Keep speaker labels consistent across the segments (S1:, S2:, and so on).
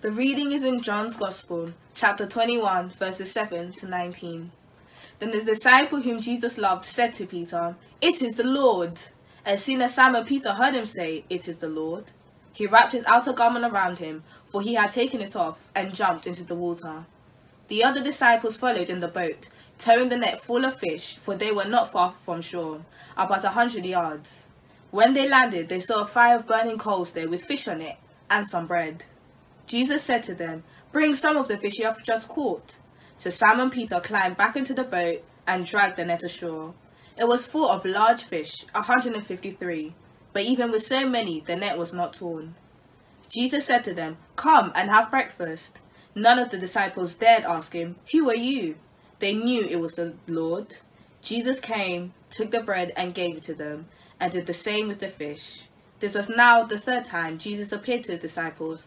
S1: The reading is in John's Gospel, chapter 21, verses 7 to 19. Then the disciple whom Jesus loved said to Peter, It is the Lord. As soon as Simon Peter heard him say, It is the Lord, he wrapped his outer garment around him, for he had taken it off, and jumped into the water. The other disciples followed in the boat, towing the net full of fish, for they were not far from shore, about a hundred yards. When they landed, they saw a fire of burning coals there with fish on it, and some bread. Jesus said to them, Bring some of the fish you have just caught. So Simon Peter climbed back into the boat and dragged the net ashore. It was full of large fish, a 153, but even with so many, the net was not torn. Jesus said to them, Come and have breakfast. None of the disciples dared ask him, Who are you? They knew it was the Lord. Jesus came, took the bread, and gave it to them, and did the same with the fish. This was now the third time Jesus appeared to his disciples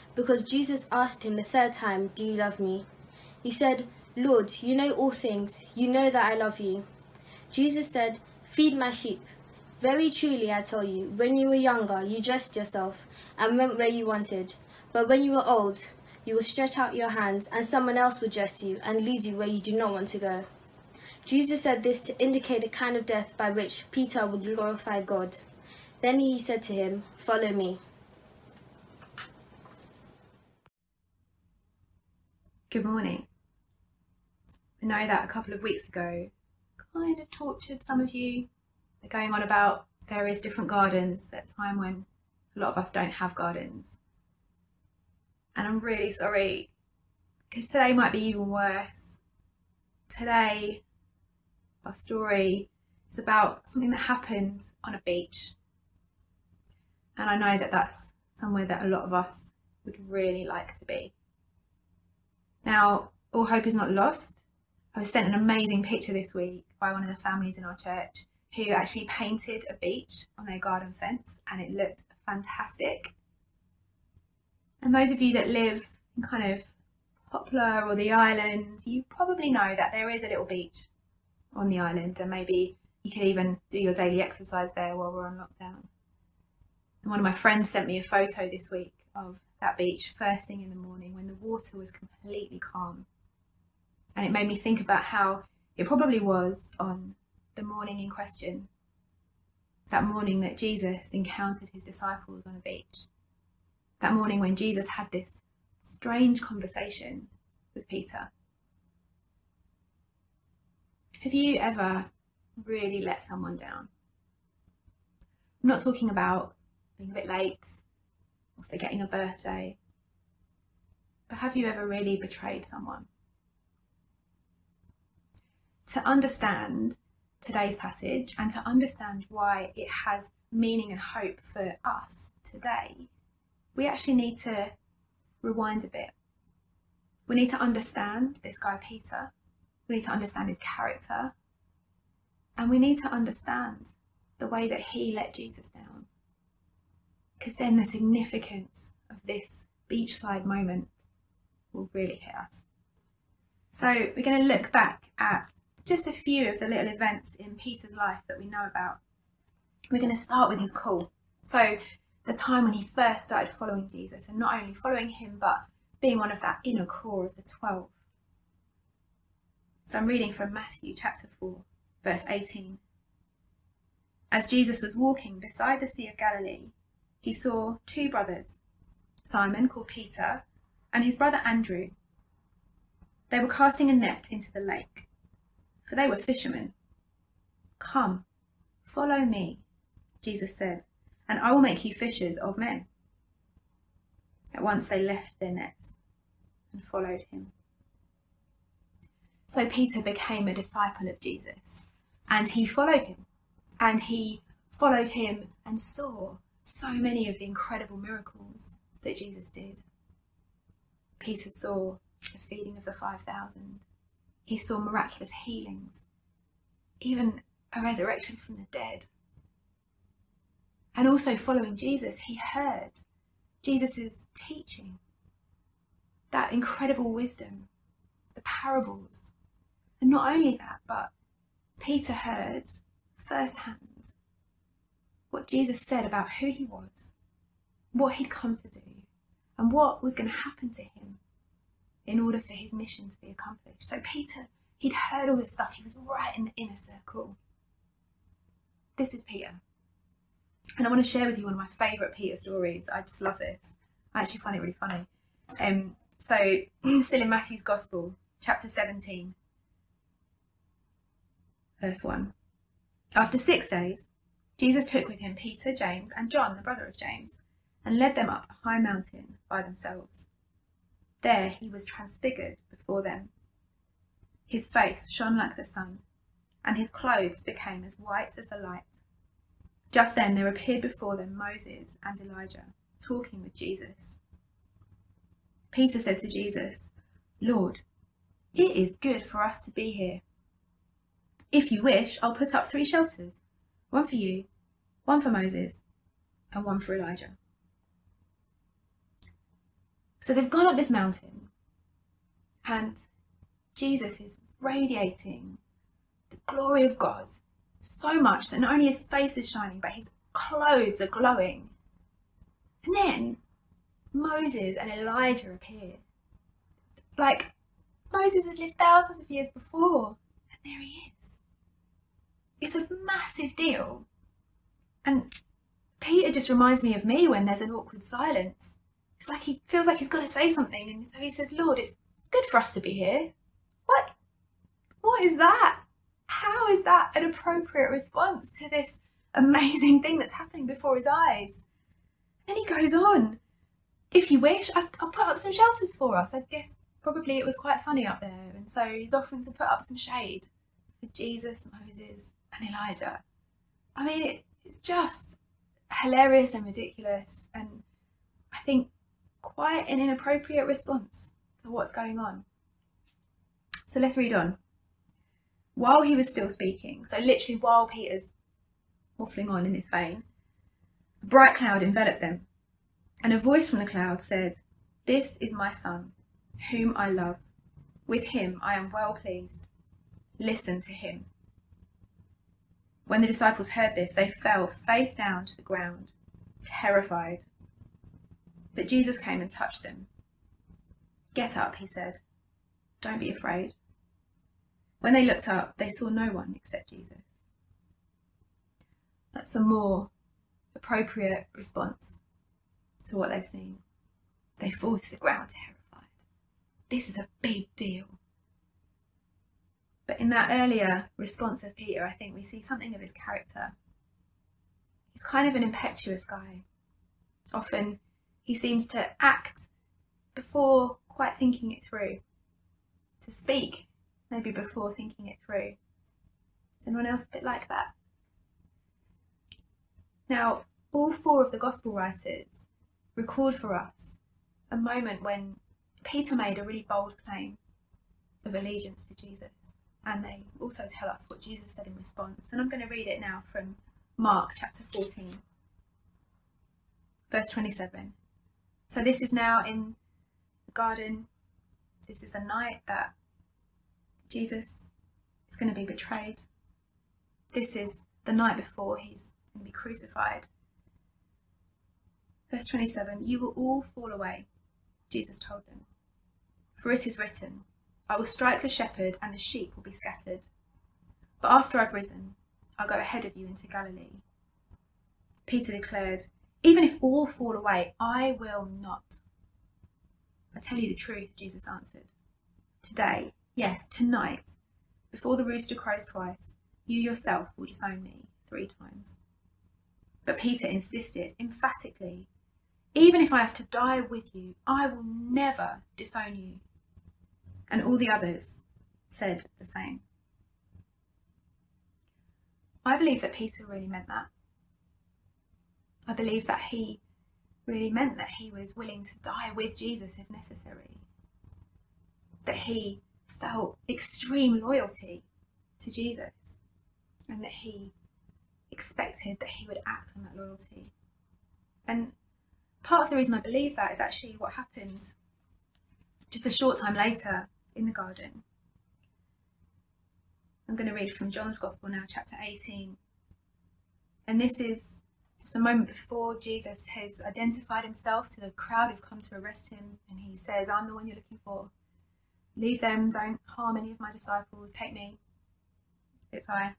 S2: because Jesus asked him the third time, Do you love me? He said, Lord, you know all things. You know that I love you. Jesus said, Feed my sheep. Very truly, I tell you, when you were younger, you dressed yourself and went where you wanted. But when you are old, you will stretch out your hands, and someone else will dress you and lead you where you do not want to go. Jesus said this to indicate the kind of death by which Peter would glorify God. Then he said to him, Follow me.
S3: Good morning. I know that a couple of weeks ago kind of tortured some of you. Going on about is different gardens at a time when a lot of us don't have gardens. And I'm really sorry because today might be even worse. Today, our story is about something that happened on a beach. And I know that that's somewhere that a lot of us would really like to be. Now, all hope is not lost. I was sent an amazing picture this week by one of the families in our church who actually painted a beach on their garden fence and it looked fantastic. And those of you that live in kind of Poplar or the island, you probably know that there is a little beach on the island and maybe you could even do your daily exercise there while we're on lockdown. And one of my friends sent me a photo this week of that beach first thing in the morning when the water was completely calm. And it made me think about how it probably was on the morning in question, that morning that Jesus encountered his disciples on a beach, that morning when Jesus had this strange conversation with Peter. Have you ever really let someone down? I'm not talking about being a bit late or they're getting a birthday. But have you ever really betrayed someone? To understand today's passage and to understand why it has meaning and hope for us today, we actually need to rewind a bit. We need to understand this guy, Peter. We need to understand his character. And we need to understand the way that he let Jesus down because then the significance of this beachside moment will really hit us. So we're going to look back at just a few of the little events in Peter's life that we know about. We're going to start with his call. So the time when he first started following Jesus, and not only following him, but being one of that inner core of the 12. So I'm reading from Matthew chapter 4, verse 18. As Jesus was walking beside the Sea of Galilee, he saw two brothers, Simon, called Peter, and his brother Andrew. They were casting a net into the lake, for they were fishermen. Come, follow me, Jesus said, and I will make you fishers of men. At once they left their nets and followed him. So Peter became a disciple of Jesus, and he followed him, and he followed him and saw so many of the incredible miracles that Jesus did. Peter saw the feeding of the 5,000. He saw miraculous healings, even a resurrection from the dead. And also, following Jesus, he heard Jesus' teaching, that incredible wisdom, the parables. And not only that, but Peter heard firsthand what Jesus said about who he was, what he'd come to do, and what was going to happen to him in order for his mission to be accomplished. So, Peter, he'd heard all this stuff, he was right in the inner circle. This is Peter. And I want to share with you one of my favourite Peter stories. I just love this. I actually find it really funny. Um, so, still in Matthew's Gospel, chapter 17, verse 1. After six days, Jesus took with him Peter, James, and John, the brother of James, and led them up a high mountain by themselves. There he was transfigured before them. His face shone like the sun, and his clothes became as white as the light. Just then there appeared before them Moses and Elijah, talking with Jesus. Peter said to Jesus, Lord, it is good for us to be here. If you wish, I'll put up three shelters one for you, one for Moses, and one for Elijah. So they've gone up this mountain, and Jesus is radiating the glory of God so much that not only his face is shining, but his clothes are glowing. And then Moses and Elijah appear. Like Moses had lived thousands of years before, and there he is. It's a massive deal. And Peter just reminds me of me when there's an awkward silence. It's like he feels like he's got to say something, and so he says, Lord, it's, good for us to be here. What? What is that? How is that an appropriate response to this amazing thing that's happening before his eyes? Then he goes on, If you wish, I, I'll put up some shelters for us. I guess probably it was quite sunny up there, and so he's offering to put up some shade for Jesus, Moses, and Elijah. I mean, it, it's just hilarious and ridiculous, and I think quite an inappropriate response to what's going on. So let's read on while he was still speaking, so literally while Peter's waffling on in this vein, a bright cloud enveloped them, and a voice from the cloud said, This is my son, whom I love. With him I am well pleased. Listen to him. When the disciples heard this, they fell face down to the ground, terrified. But Jesus came and touched them. Get up, he said. Don't be afraid. When they looked up, they saw no one except Jesus. That's a more appropriate response to what they've seen. They fall to the ground terrified. This is a big deal. But in that earlier response of Peter, I think we see something of his character. He's kind of an impetuous guy. Often he seems to act before quite thinking it through, to speak maybe before thinking it through. Is anyone else a bit like that? Now, all four of the Gospel writers record for us a moment when Peter made a really bold claim of allegiance to Jesus, and they also tell us what Jesus said in response. And I'm going to read it now from Mark chapter 14, verse 27. So, this is now in the garden. This is the night that Jesus is going to be betrayed. This is the night before he's going to be crucified. Verse 27 You will all fall away, Jesus told them. For it is written, I will strike the shepherd, and the sheep will be scattered. But after I've risen, I'll go ahead of you into Galilee. Peter declared, Even if all fall away, I will not. I tell you the truth, Jesus answered. Today, Yes, tonight, before the rooster crows twice, you yourself will disown me three times. But Peter insisted emphatically, Even if I have to die with you, I will never disown you. And all the others said the same. I believe that Peter really meant that. I believe that he really meant that he was willing to die with Jesus if necessary. that he felt extreme loyalty to Jesus and that he expected that he would act on that loyalty. And part of the reason I believe that is actually what happened just a short time later in the garden. I'm going to read from John's Gospel now, chapter 18. And this is just a moment before Jesus has identified himself to the crowd who've come to arrest him. And he says, I'm the one you're looking for. Leave them, don't harm any of my disciples, take me. It's I.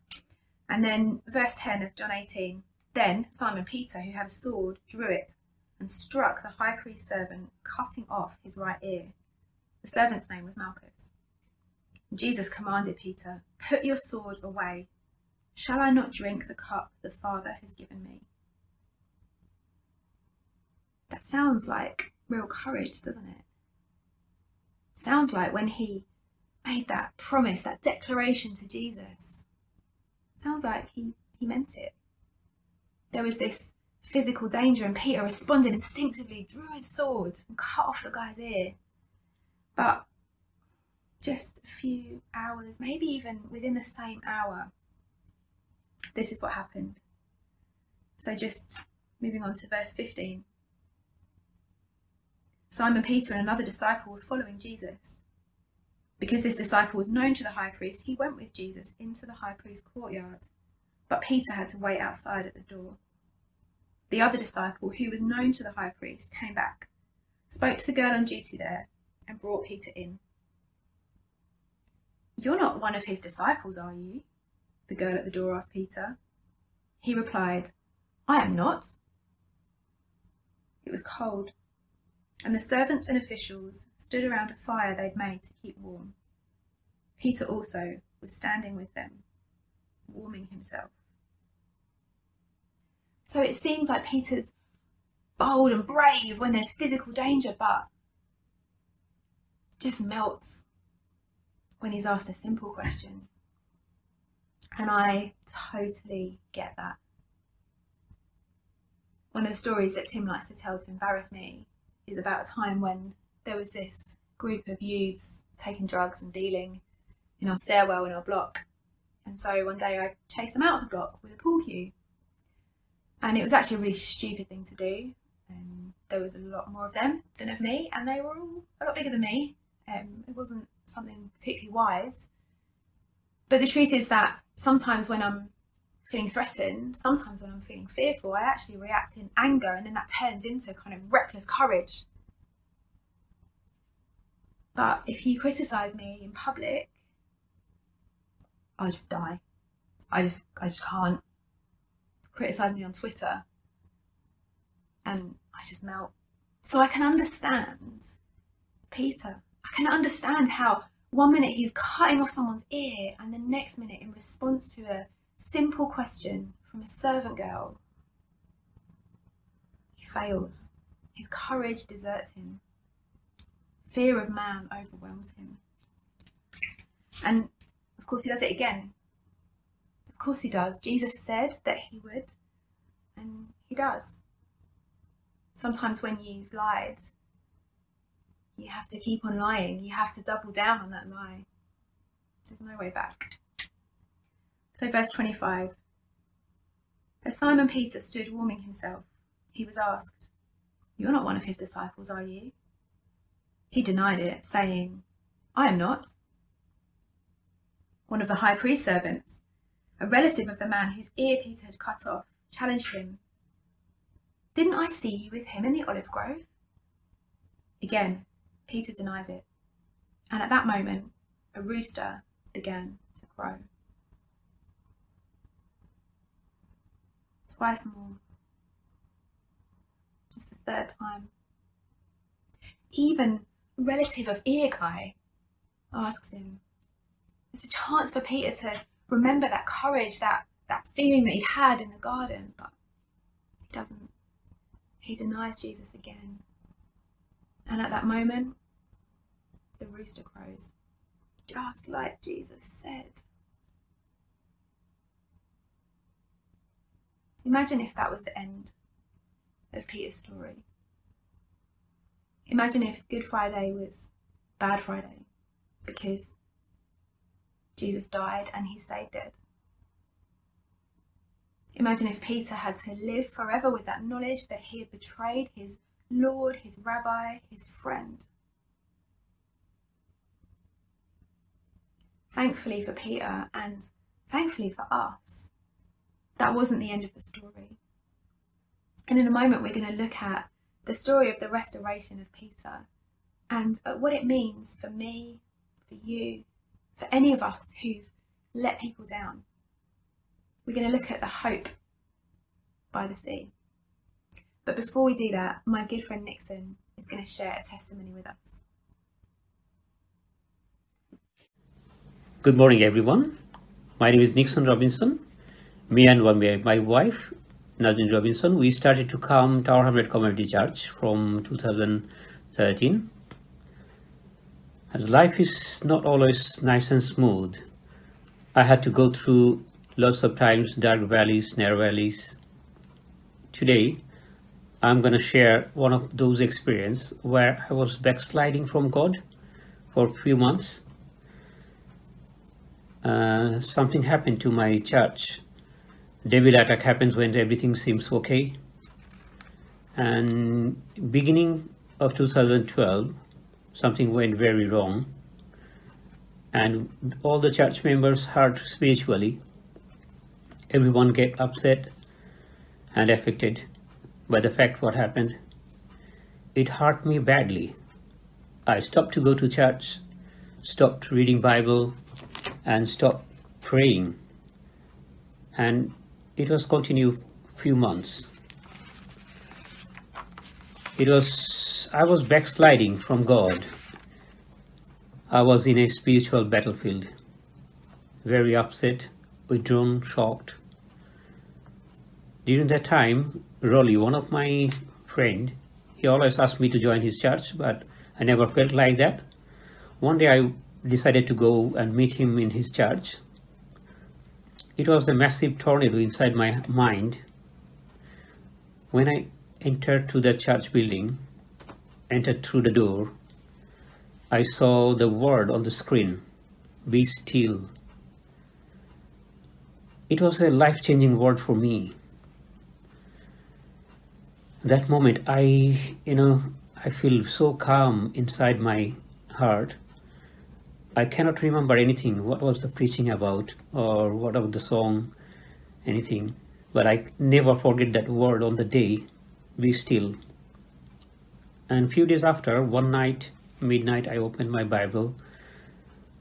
S3: And then verse 10 of John 18. Then Simon Peter, who had a sword, drew it and struck the high priest's servant, cutting off his right ear. The servant's name was Malchus. Jesus commanded Peter, Put your sword away. Shall I not drink the cup the Father has given me? That sounds like real courage, doesn't it? Sounds like when he made that promise, that declaration to Jesus. Sounds like he, he meant it. There was this physical danger, and Peter responded instinctively, drew his sword, and cut off the guy's ear. But just a few hours, maybe even within the same hour, this is what happened. So, just moving on to verse 15. Simon Peter and another disciple were following Jesus. Because this disciple was known to the high priest, he went with Jesus into the high priest's courtyard. But Peter had to wait outside at the door. The other disciple, who was known to the high priest, came back, spoke to the girl on duty there, and brought Peter in. You're not one of his disciples, are you? The girl at the door asked Peter. He replied, I am not. It was cold, and the servants and officials stood around a fire they'd made to keep warm. Peter also was standing with them, warming himself. So it seems like Peter's bold and brave when there's physical danger, but just melts when he's asked a simple question. And I totally get that. One of the stories that Tim likes to tell to embarrass me is about a time when there was this group of youths taking drugs and dealing in our stairwell in our block. And so one day I chased them out of the block with a pool cue. And it was actually a really stupid thing to do. Um, there was a lot more of them than of me, and they were all a lot bigger than me. Um, it wasn't something particularly wise. But the truth is that sometimes when I'm feeling threatened, sometimes when I'm feeling fearful, I actually react in anger, and then that turns into kind of reckless courage. But if you criticize me in public, I'll just die. I just, I just can't criticize me on Twitter, and I just melt. So I can understand Peter I can understand how one minute he's cutting off someone's ear, and the next minute, in response to a simple question from a servant girl, he fails. His courage deserts him. Fear of man overwhelms him. And of course, he does it again. Of course, he does. Jesus said that he would, and he does. Sometimes when you've lied, you have to keep on lying. You have to double down on that lie. There's no way back. So, verse 25. As Simon Peter stood warming himself, he was asked, You're not one of his disciples, are you? He denied it, saying, I am not. One of the high priest's servants, a relative of the man whose ear Peter had cut off, challenged him. Didn't I see you with him in the olive grove? Again, Peter denies it. And at that moment, a rooster began to crow. Twice more. It's the third time. Even relative of Earguy asks him. It's a chance for Peter to remember that courage, that, that feeling that he had in the garden, but he doesn't. He denies Jesus again. And at that moment, the rooster crows, just like Jesus said. Imagine if that was the end of Peter's story. Imagine if Good Friday was Bad Friday, because Jesus died and he stayed dead. Imagine if Peter had to live forever with that knowledge that he had betrayed his Lord, his rabbi, his friend. Thankfully for Peter and thankfully for us, that wasn't the end of the story. And in a moment, we're going to look at the story of the restoration of Peter and at what it means for me, for you, for any of us who've let people down. We're going to look at the hope by the sea. But before we do that, my good friend Nixon is going to share a testimony with us.
S4: Good morning, everyone. My name is Nixon Robinson. Me and one, my wife, Nadine Robinson, we started to come Tower Hamlet Community Church from 2013. As life is not always nice and smooth. I had to go through lots of times dark valleys, narrow valleys. Today, I'm going to share one of those experiences where I was backsliding from God for a few months. Uh, something happened to my church. Devil attack happens when everything seems okay. And beginning of 2012, something went very wrong. And all the church members hurt spiritually. Everyone get upset and affected by the fact what happened. It hurt me badly. I stopped to go to church, stopped reading Bible, and stopped praying. And it was continued few months. It was I was backsliding from God. I was in a spiritual battlefield, very upset, withdrawn, shocked. During that time, Rolly, one of my friend, he always asked me to join his church, but I never felt like that. One day I decided to go and meet him in his church. It was a massive tornado inside my mind. When I entered to the church building, entered through the door, I saw the word on the screen, be still. It was a life-changing word for me that moment i you know i feel so calm inside my heart i cannot remember anything. What was the preaching about? Or what about the song? Anything. But i never forget that word on the day be still. And few days after one night midnight i opened my bible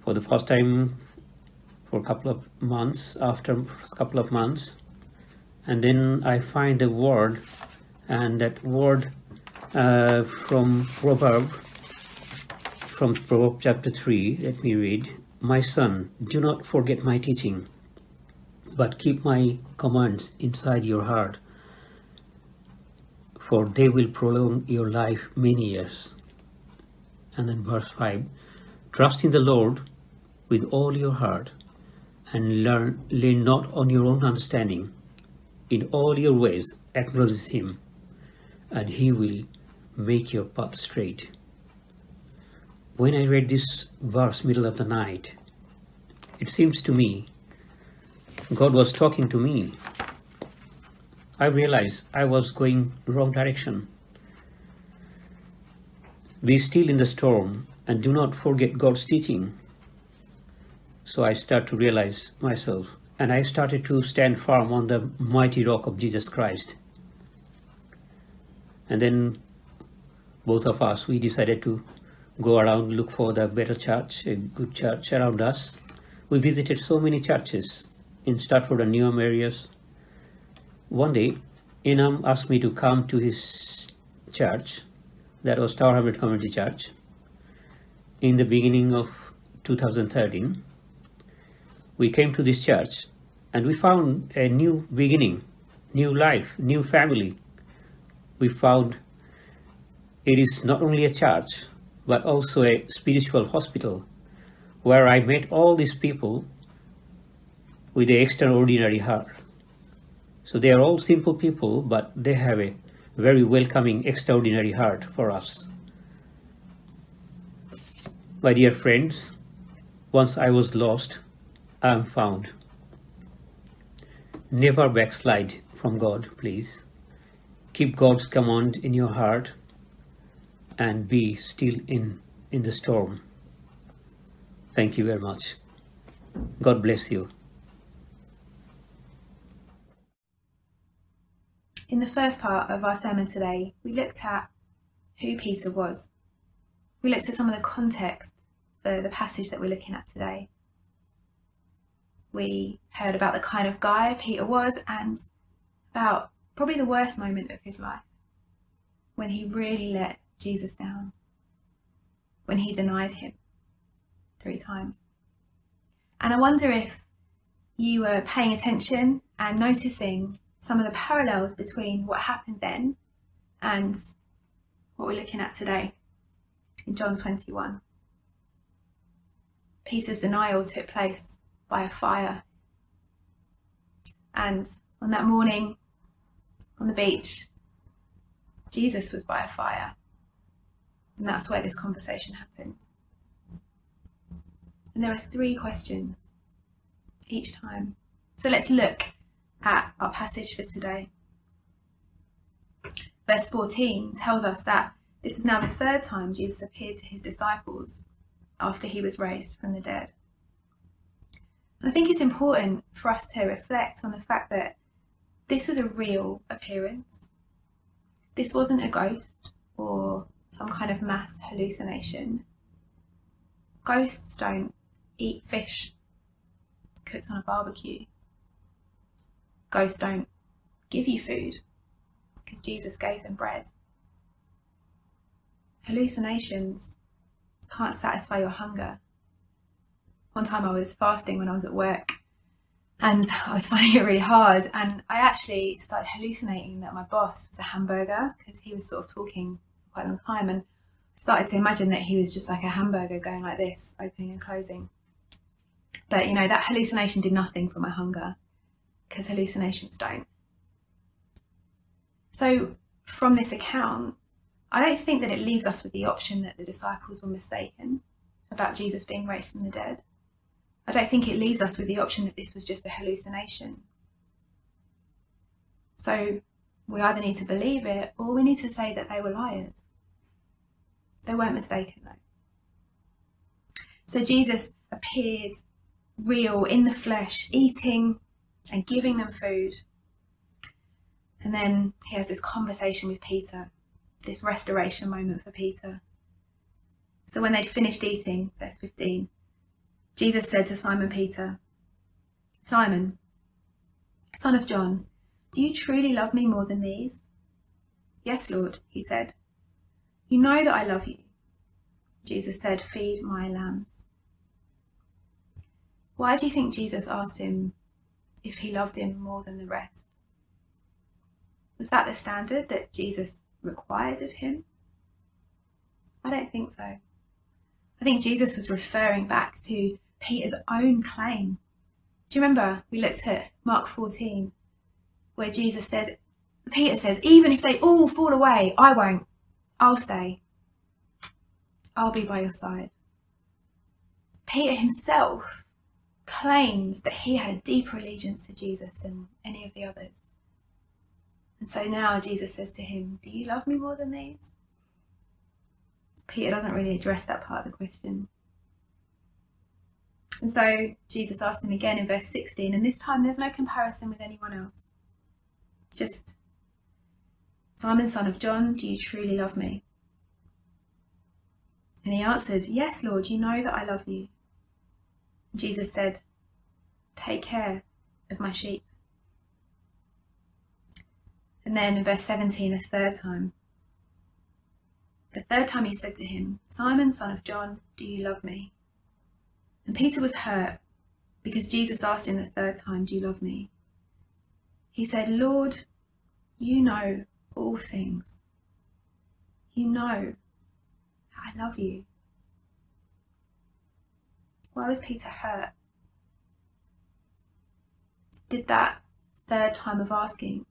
S4: for the first time for a couple of months after a couple of months. And then i find the word and that word uh, from Proverb, from Proverbs chapter 3, let me read. My son, do not forget my teaching, but keep my commands inside your heart, for they will prolong your life many years. And then verse 5, trust in the Lord with all your heart, and learn, lean not on your own understanding. In all your ways acknowledge him, and he will make your path straight. When I read this verse middle of the night, it seems to me God was talking to me. I realized I was going wrong direction. Be still in the storm and do not forget God's teaching. So I start to realize myself and I started to stand firm on the mighty rock of Jesus Christ. And then both of us, we decided to go around, look for the better church, a good church around us. We visited so many churches in Stratford and Newham areas. One day, Inam asked me to come to his church, that was Tower Hamlet Community Church, in the beginning of 2013. We came to this church and we found a new beginning, new life, new family, we found it is not only a church, but also a spiritual hospital where I met all these people with an extraordinary heart. So they are all simple people, but they have a very welcoming, extraordinary heart for us. My dear friends, Once I was lost, I am found. Never backslide from God, please. Keep God's command in your heart and be still in, in the storm. Thank you very much. God bless you.
S3: In the first part of our sermon today, we looked at who Peter was. We looked at some of the context for the passage that we're looking at today. We heard about the kind of guy Peter was and about probably the worst moment of his life when he really let Jesus down, when he denied him three times. And I wonder if you were paying attention and noticing some of the parallels between what happened then and what we're looking at today in John 21. Peter's denial took place by a fire. And on that morning on the beach, Jesus was by a fire. And that's where this conversation happened. And there are three questions each time. So let's look at our passage for today. Verse 14 tells us that this was now the third time Jesus appeared to his disciples after he was raised from the dead. And I think it's important for us to reflect on the fact that this was a real appearance. This wasn't a ghost or some kind of mass hallucination. Ghosts don't eat fish cooked on a barbecue ghosts don't give you food because Jesus gave them bread. Hallucinations can't satisfy your hunger. One time I was fasting when I was at work and I was finding it really hard. And I actually started hallucinating that my boss was a hamburger because he was sort of talking quite a long time. And started to imagine that he was just like a hamburger going like this, opening and closing. But you know, that hallucination did nothing for my hunger because hallucinations don't. So, from this account, I don't think that it leaves us with the option that the disciples were mistaken about Jesus being raised from the dead. I don't think it leaves us with the option that this was just a hallucination. So, we either need to believe it or we need to say that they were liars. They weren't mistaken, though. So, Jesus appeared real in the flesh, eating and giving them food. And then he has this conversation with Peter, this restoration moment for Peter. So when they'd finished eating, verse 15, Jesus said to Simon Peter, Simon, son of John, do you truly love me more than these? Yes, Lord, he said. You know that I love you. Jesus said, Feed my lambs. Why do you think Jesus asked him if he loved him more than the rest? Was that the standard that Jesus required of him? I don't think so. I think Jesus was referring back to Peter's own claim. Do you remember we looked at Mark 14 where Jesus says, Peter says, even if they all fall away, I won't. I'll stay. I'll be by your side. Peter himself claims that he had a deeper allegiance to Jesus than any of the others. And so now Jesus says to him, Do you love me more than these? Peter doesn't really address that part of the question. And so Jesus asked him again in verse 16, and this time there's no comparison with anyone else. Just, Simon, son of John, do you truly love me? And he answered, Yes, Lord, you know that I love you. Jesus said, Take care of my sheep. And then in verse 17, a third time. The third time he said to him, Simon, son of John, do you love me? And Peter was hurt because Jesus asked him the third time, Do you love me? He said, Lord, you know all things. You know I love you. Why was Peter hurt? Did that third time of asking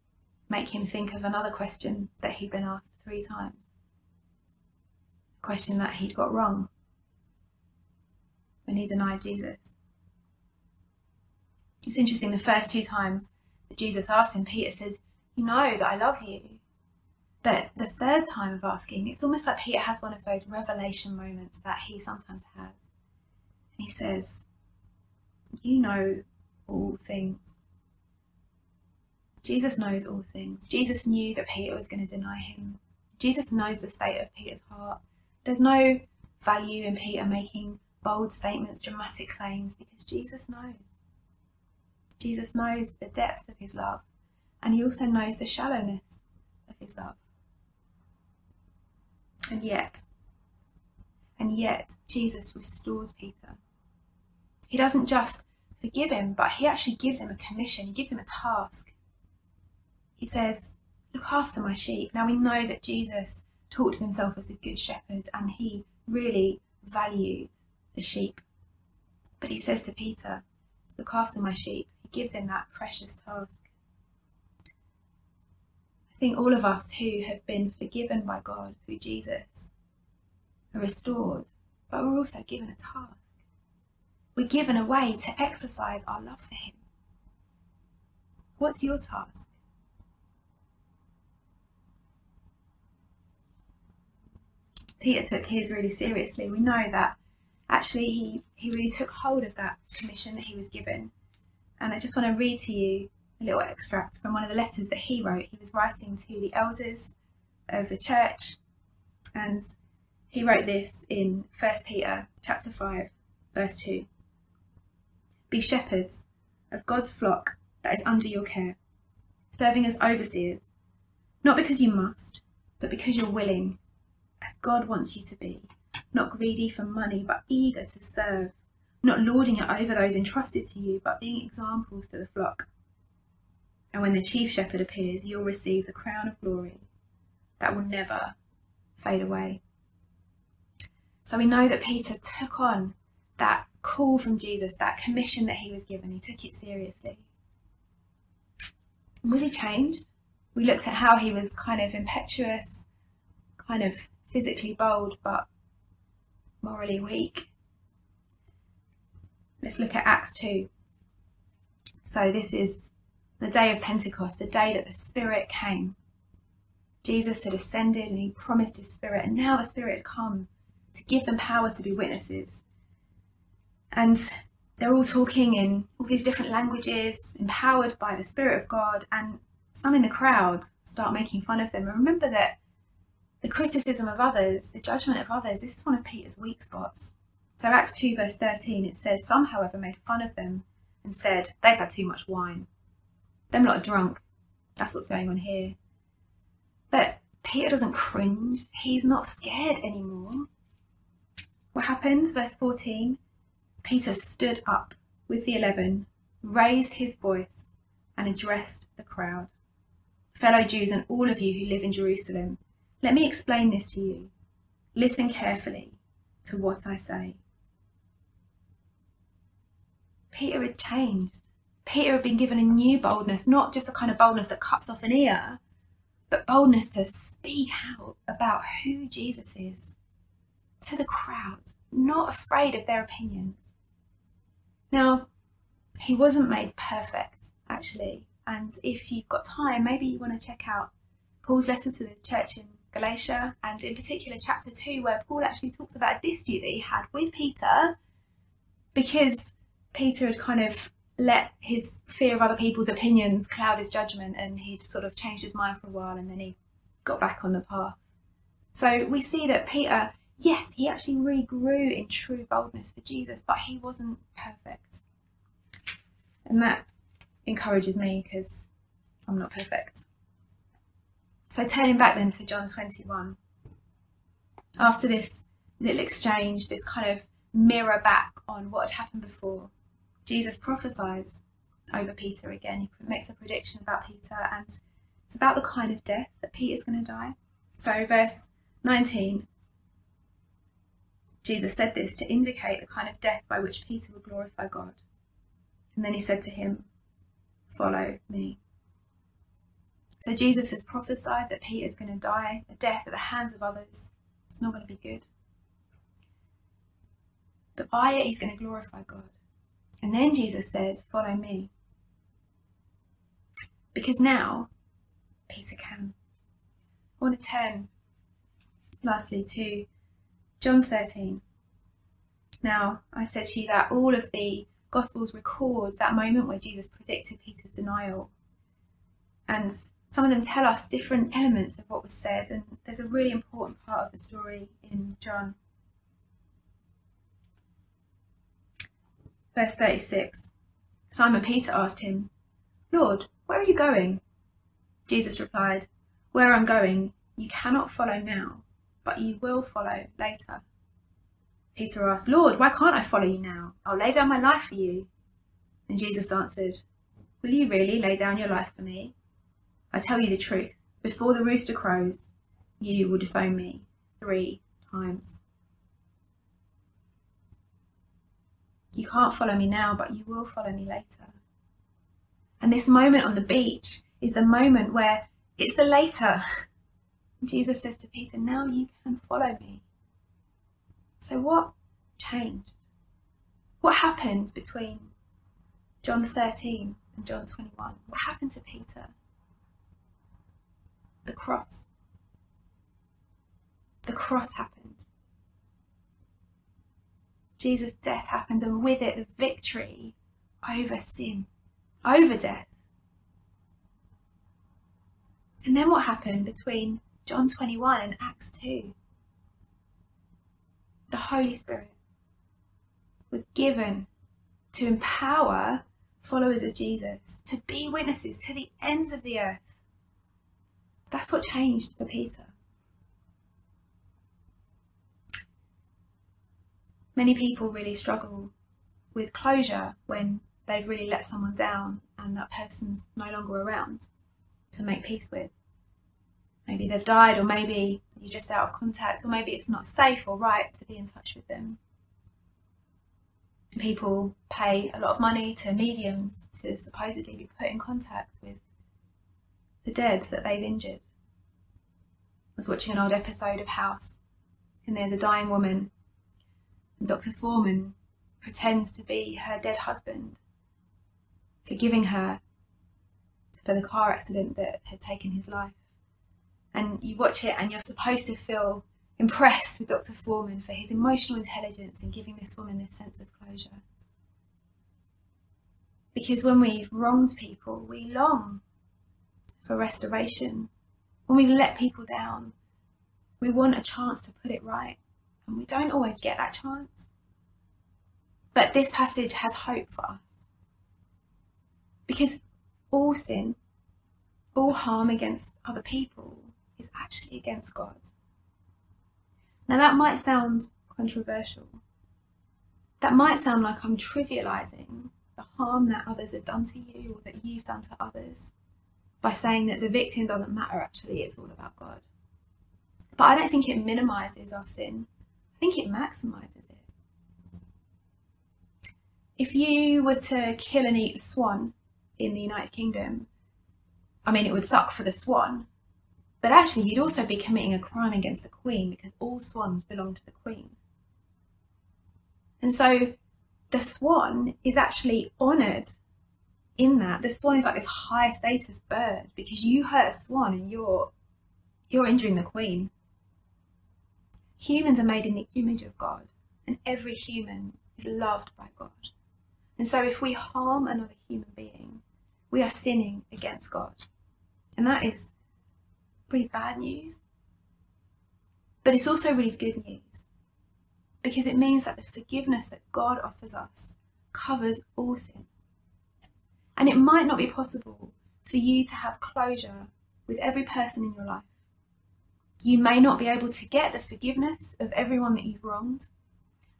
S3: make him think of another question that he'd been asked three times? A question that he'd got wrong. when he denied Jesus. It's interesting, the first two times that Jesus asks him, Peter says, You know that I love you. But the third time of asking, it's almost like Peter has one of those revelation moments that he sometimes has. He says, You know all things. Jesus knows all things. Jesus knew that Peter was going to deny him. Jesus knows the state of Peter's heart. There's no value in Peter making bold statements, dramatic claims, because Jesus knows. Jesus knows the depth of his love, and he also knows the shallowness of his love. And yet, and yet, Jesus restores Peter. He doesn't just forgive him, but he actually gives him a commission, he gives him a task. He says, Look after my sheep. Now we know that Jesus talked of himself as a good shepherd and he really valued the sheep. But he says to Peter, Look after my sheep. Gives him that precious task. I think all of us who have been forgiven by God through Jesus are restored, but we're also given a task. We're given a way to exercise our love for Him. What's your task? Peter took his really seriously. We know that actually he, he really took hold of that commission that he was given. And I just want to read to you a little extract from one of the letters that he wrote. He was writing to the elders of the church, and he wrote this in 1 Peter chapter 5, verse 2. Be shepherds of God's flock that is under your care, serving as overseers, not because you must, but because you're willing as God wants you to be, not greedy for money, but eager to serve, not lording it over those entrusted to you, but being examples to the flock. And when the chief shepherd appears, you'll receive the crown of glory that will never fade away. So we know that Peter took on that call from Jesus, that commission that he was given, he took it seriously. Was he changed? We looked at how he was kind of impetuous, kind of physically bold but morally weak. Let's look at Acts 2. So, this is the day of Pentecost, the day that the Spirit came. Jesus had ascended and he promised his Spirit, and now the Spirit had come to give them power to be witnesses. And they're all talking in all these different languages, empowered by the Spirit of God, and some in the crowd start making fun of them. And remember that the criticism of others, the judgment of others, this is one of Peter's weak spots. So, Acts 2, verse 13, it says, Some, however, made fun of them and said, They've had too much wine. Them lot are drunk. That's what's going on here. But Peter doesn't cringe. He's not scared anymore. What happens? Verse 14 Peter stood up with the eleven, raised his voice, and addressed the crowd. Fellow Jews and all of you who live in Jerusalem, let me explain this to you. Listen carefully to what I say. Peter had changed. Peter had been given a new boldness, not just the kind of boldness that cuts off an ear, but boldness to speak out about who Jesus is to the crowd, not afraid of their opinions. Now, he wasn't made perfect, actually, and if you've got time, maybe you want to check out Paul's letter to the church in Galatia, and in particular, chapter 2, where Paul actually talks about a dispute that he had with Peter because Peter had kind of let his fear of other people's opinions cloud his judgment and he'd sort of changed his mind for a while and then he got back on the path. So we see that Peter, yes, he actually really grew in true boldness for Jesus, but he wasn't perfect. And that encourages me because I'm not perfect. So turning back then to John 21, after this little exchange, this kind of mirror back on what had happened before, Jesus prophesies over Peter again. He makes a prediction about Peter, and it's about the kind of death that Peter's going to die. So, verse 19 Jesus said this to indicate the kind of death by which Peter would glorify God. And then he said to him, Follow me. So Jesus has prophesied that Peter is going to die a death at the hands of others. It's not going to be good. But by it, he's going to glorify God. And then Jesus says, Follow me. Because now, Peter can. I want to turn, lastly, to John 13. Now, I said to you that all of the Gospels record that moment where Jesus predicted Peter's denial. And some of them tell us different elements of what was said, and there's a really important part of the story in John. Verse 36 Simon Peter asked him, Lord, where are you going? Jesus replied, Where I'm going, you cannot follow now, but you will follow later. Peter asked, Lord, why can't I follow you now? I'll lay down my life for you. And Jesus answered, Will you really lay down your life for me? I tell you the truth, before the rooster crows, you will disown me three times. You can't follow me now, but you will follow me later. And this moment on the beach is the moment where it's the later. Jesus says to Peter, Now you can follow me. So, what changed? What happened between John 13 and John 21? What happened to Peter? The cross. The cross happened. Jesus' death happens, and with it, the victory over sin, over death. And then what happened between John 21 and Acts 2? The Holy Spirit was given to empower followers of Jesus to be witnesses to the ends of the earth. That's what changed for Peter. Many people really struggle with closure when they've really let someone down and that person's no longer around to make peace with. Maybe they've died, or maybe you're just out of contact, or maybe it's not safe or right to be in touch with them. People pay a lot of money to mediums to supposedly be put in contact with the dead that they've injured. I was watching an old episode of House, and there's a dying woman, Dr. Foreman pretends to be her dead husband, forgiving her for the car accident that had taken his life. And you watch it, and you're supposed to feel impressed with Dr. Foreman for his emotional intelligence in giving this woman this sense of closure. Because when we've wronged people, we long for restoration. When we've let people down, we want a chance to put it right, and we don't always get that chance. But this passage has hope for us. Because all sin, all harm against other people, is actually against God. Now, that might sound controversial. That might sound like I'm trivializing the harm that others have done to you or that you've done to others by saying that the victim doesn't matter, actually, it's all about God. But I don't think it minimizes our sin, think it maximizes it. If you were to kill and eat a swan in the United Kingdom, I mean, it would suck for the swan, but actually, you'd also be committing a crime against the Queen because all swans belong to the Queen. And so the swan is actually honoured in that. The swan is like this high status bird because you hurt a swan and you're you're injuring the Queen. Humans are made in the image of God, and every human is loved by God. And so if we harm another human being, we are sinning against God. And that is really bad news. But it's also really good news because it means that the forgiveness that God offers us covers all sin. And it might not be possible for you to have closure with every person in your life. You may not be able to get the forgiveness of everyone that you've wronged,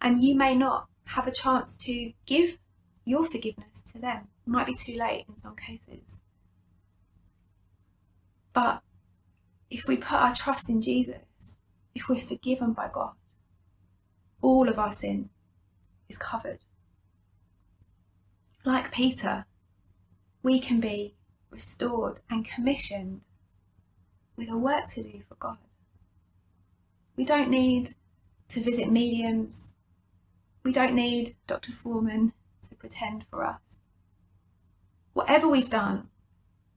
S3: and you may not have a chance to give your forgiveness to them. It might be too late in some cases. But if we put our trust in Jesus, if we're forgiven by God, all of our sin is covered. Like Peter, we can be restored and commissioned with a work to do for God. We don't need to visit mediums We don't need Dr. Foreman to pretend for us. Whatever we've done,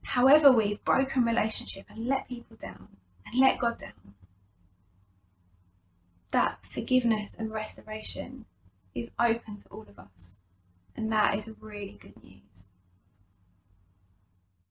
S3: however we've broken relationship and let people down and let God down, that forgiveness and restoration is open to all of us. And that is really good news.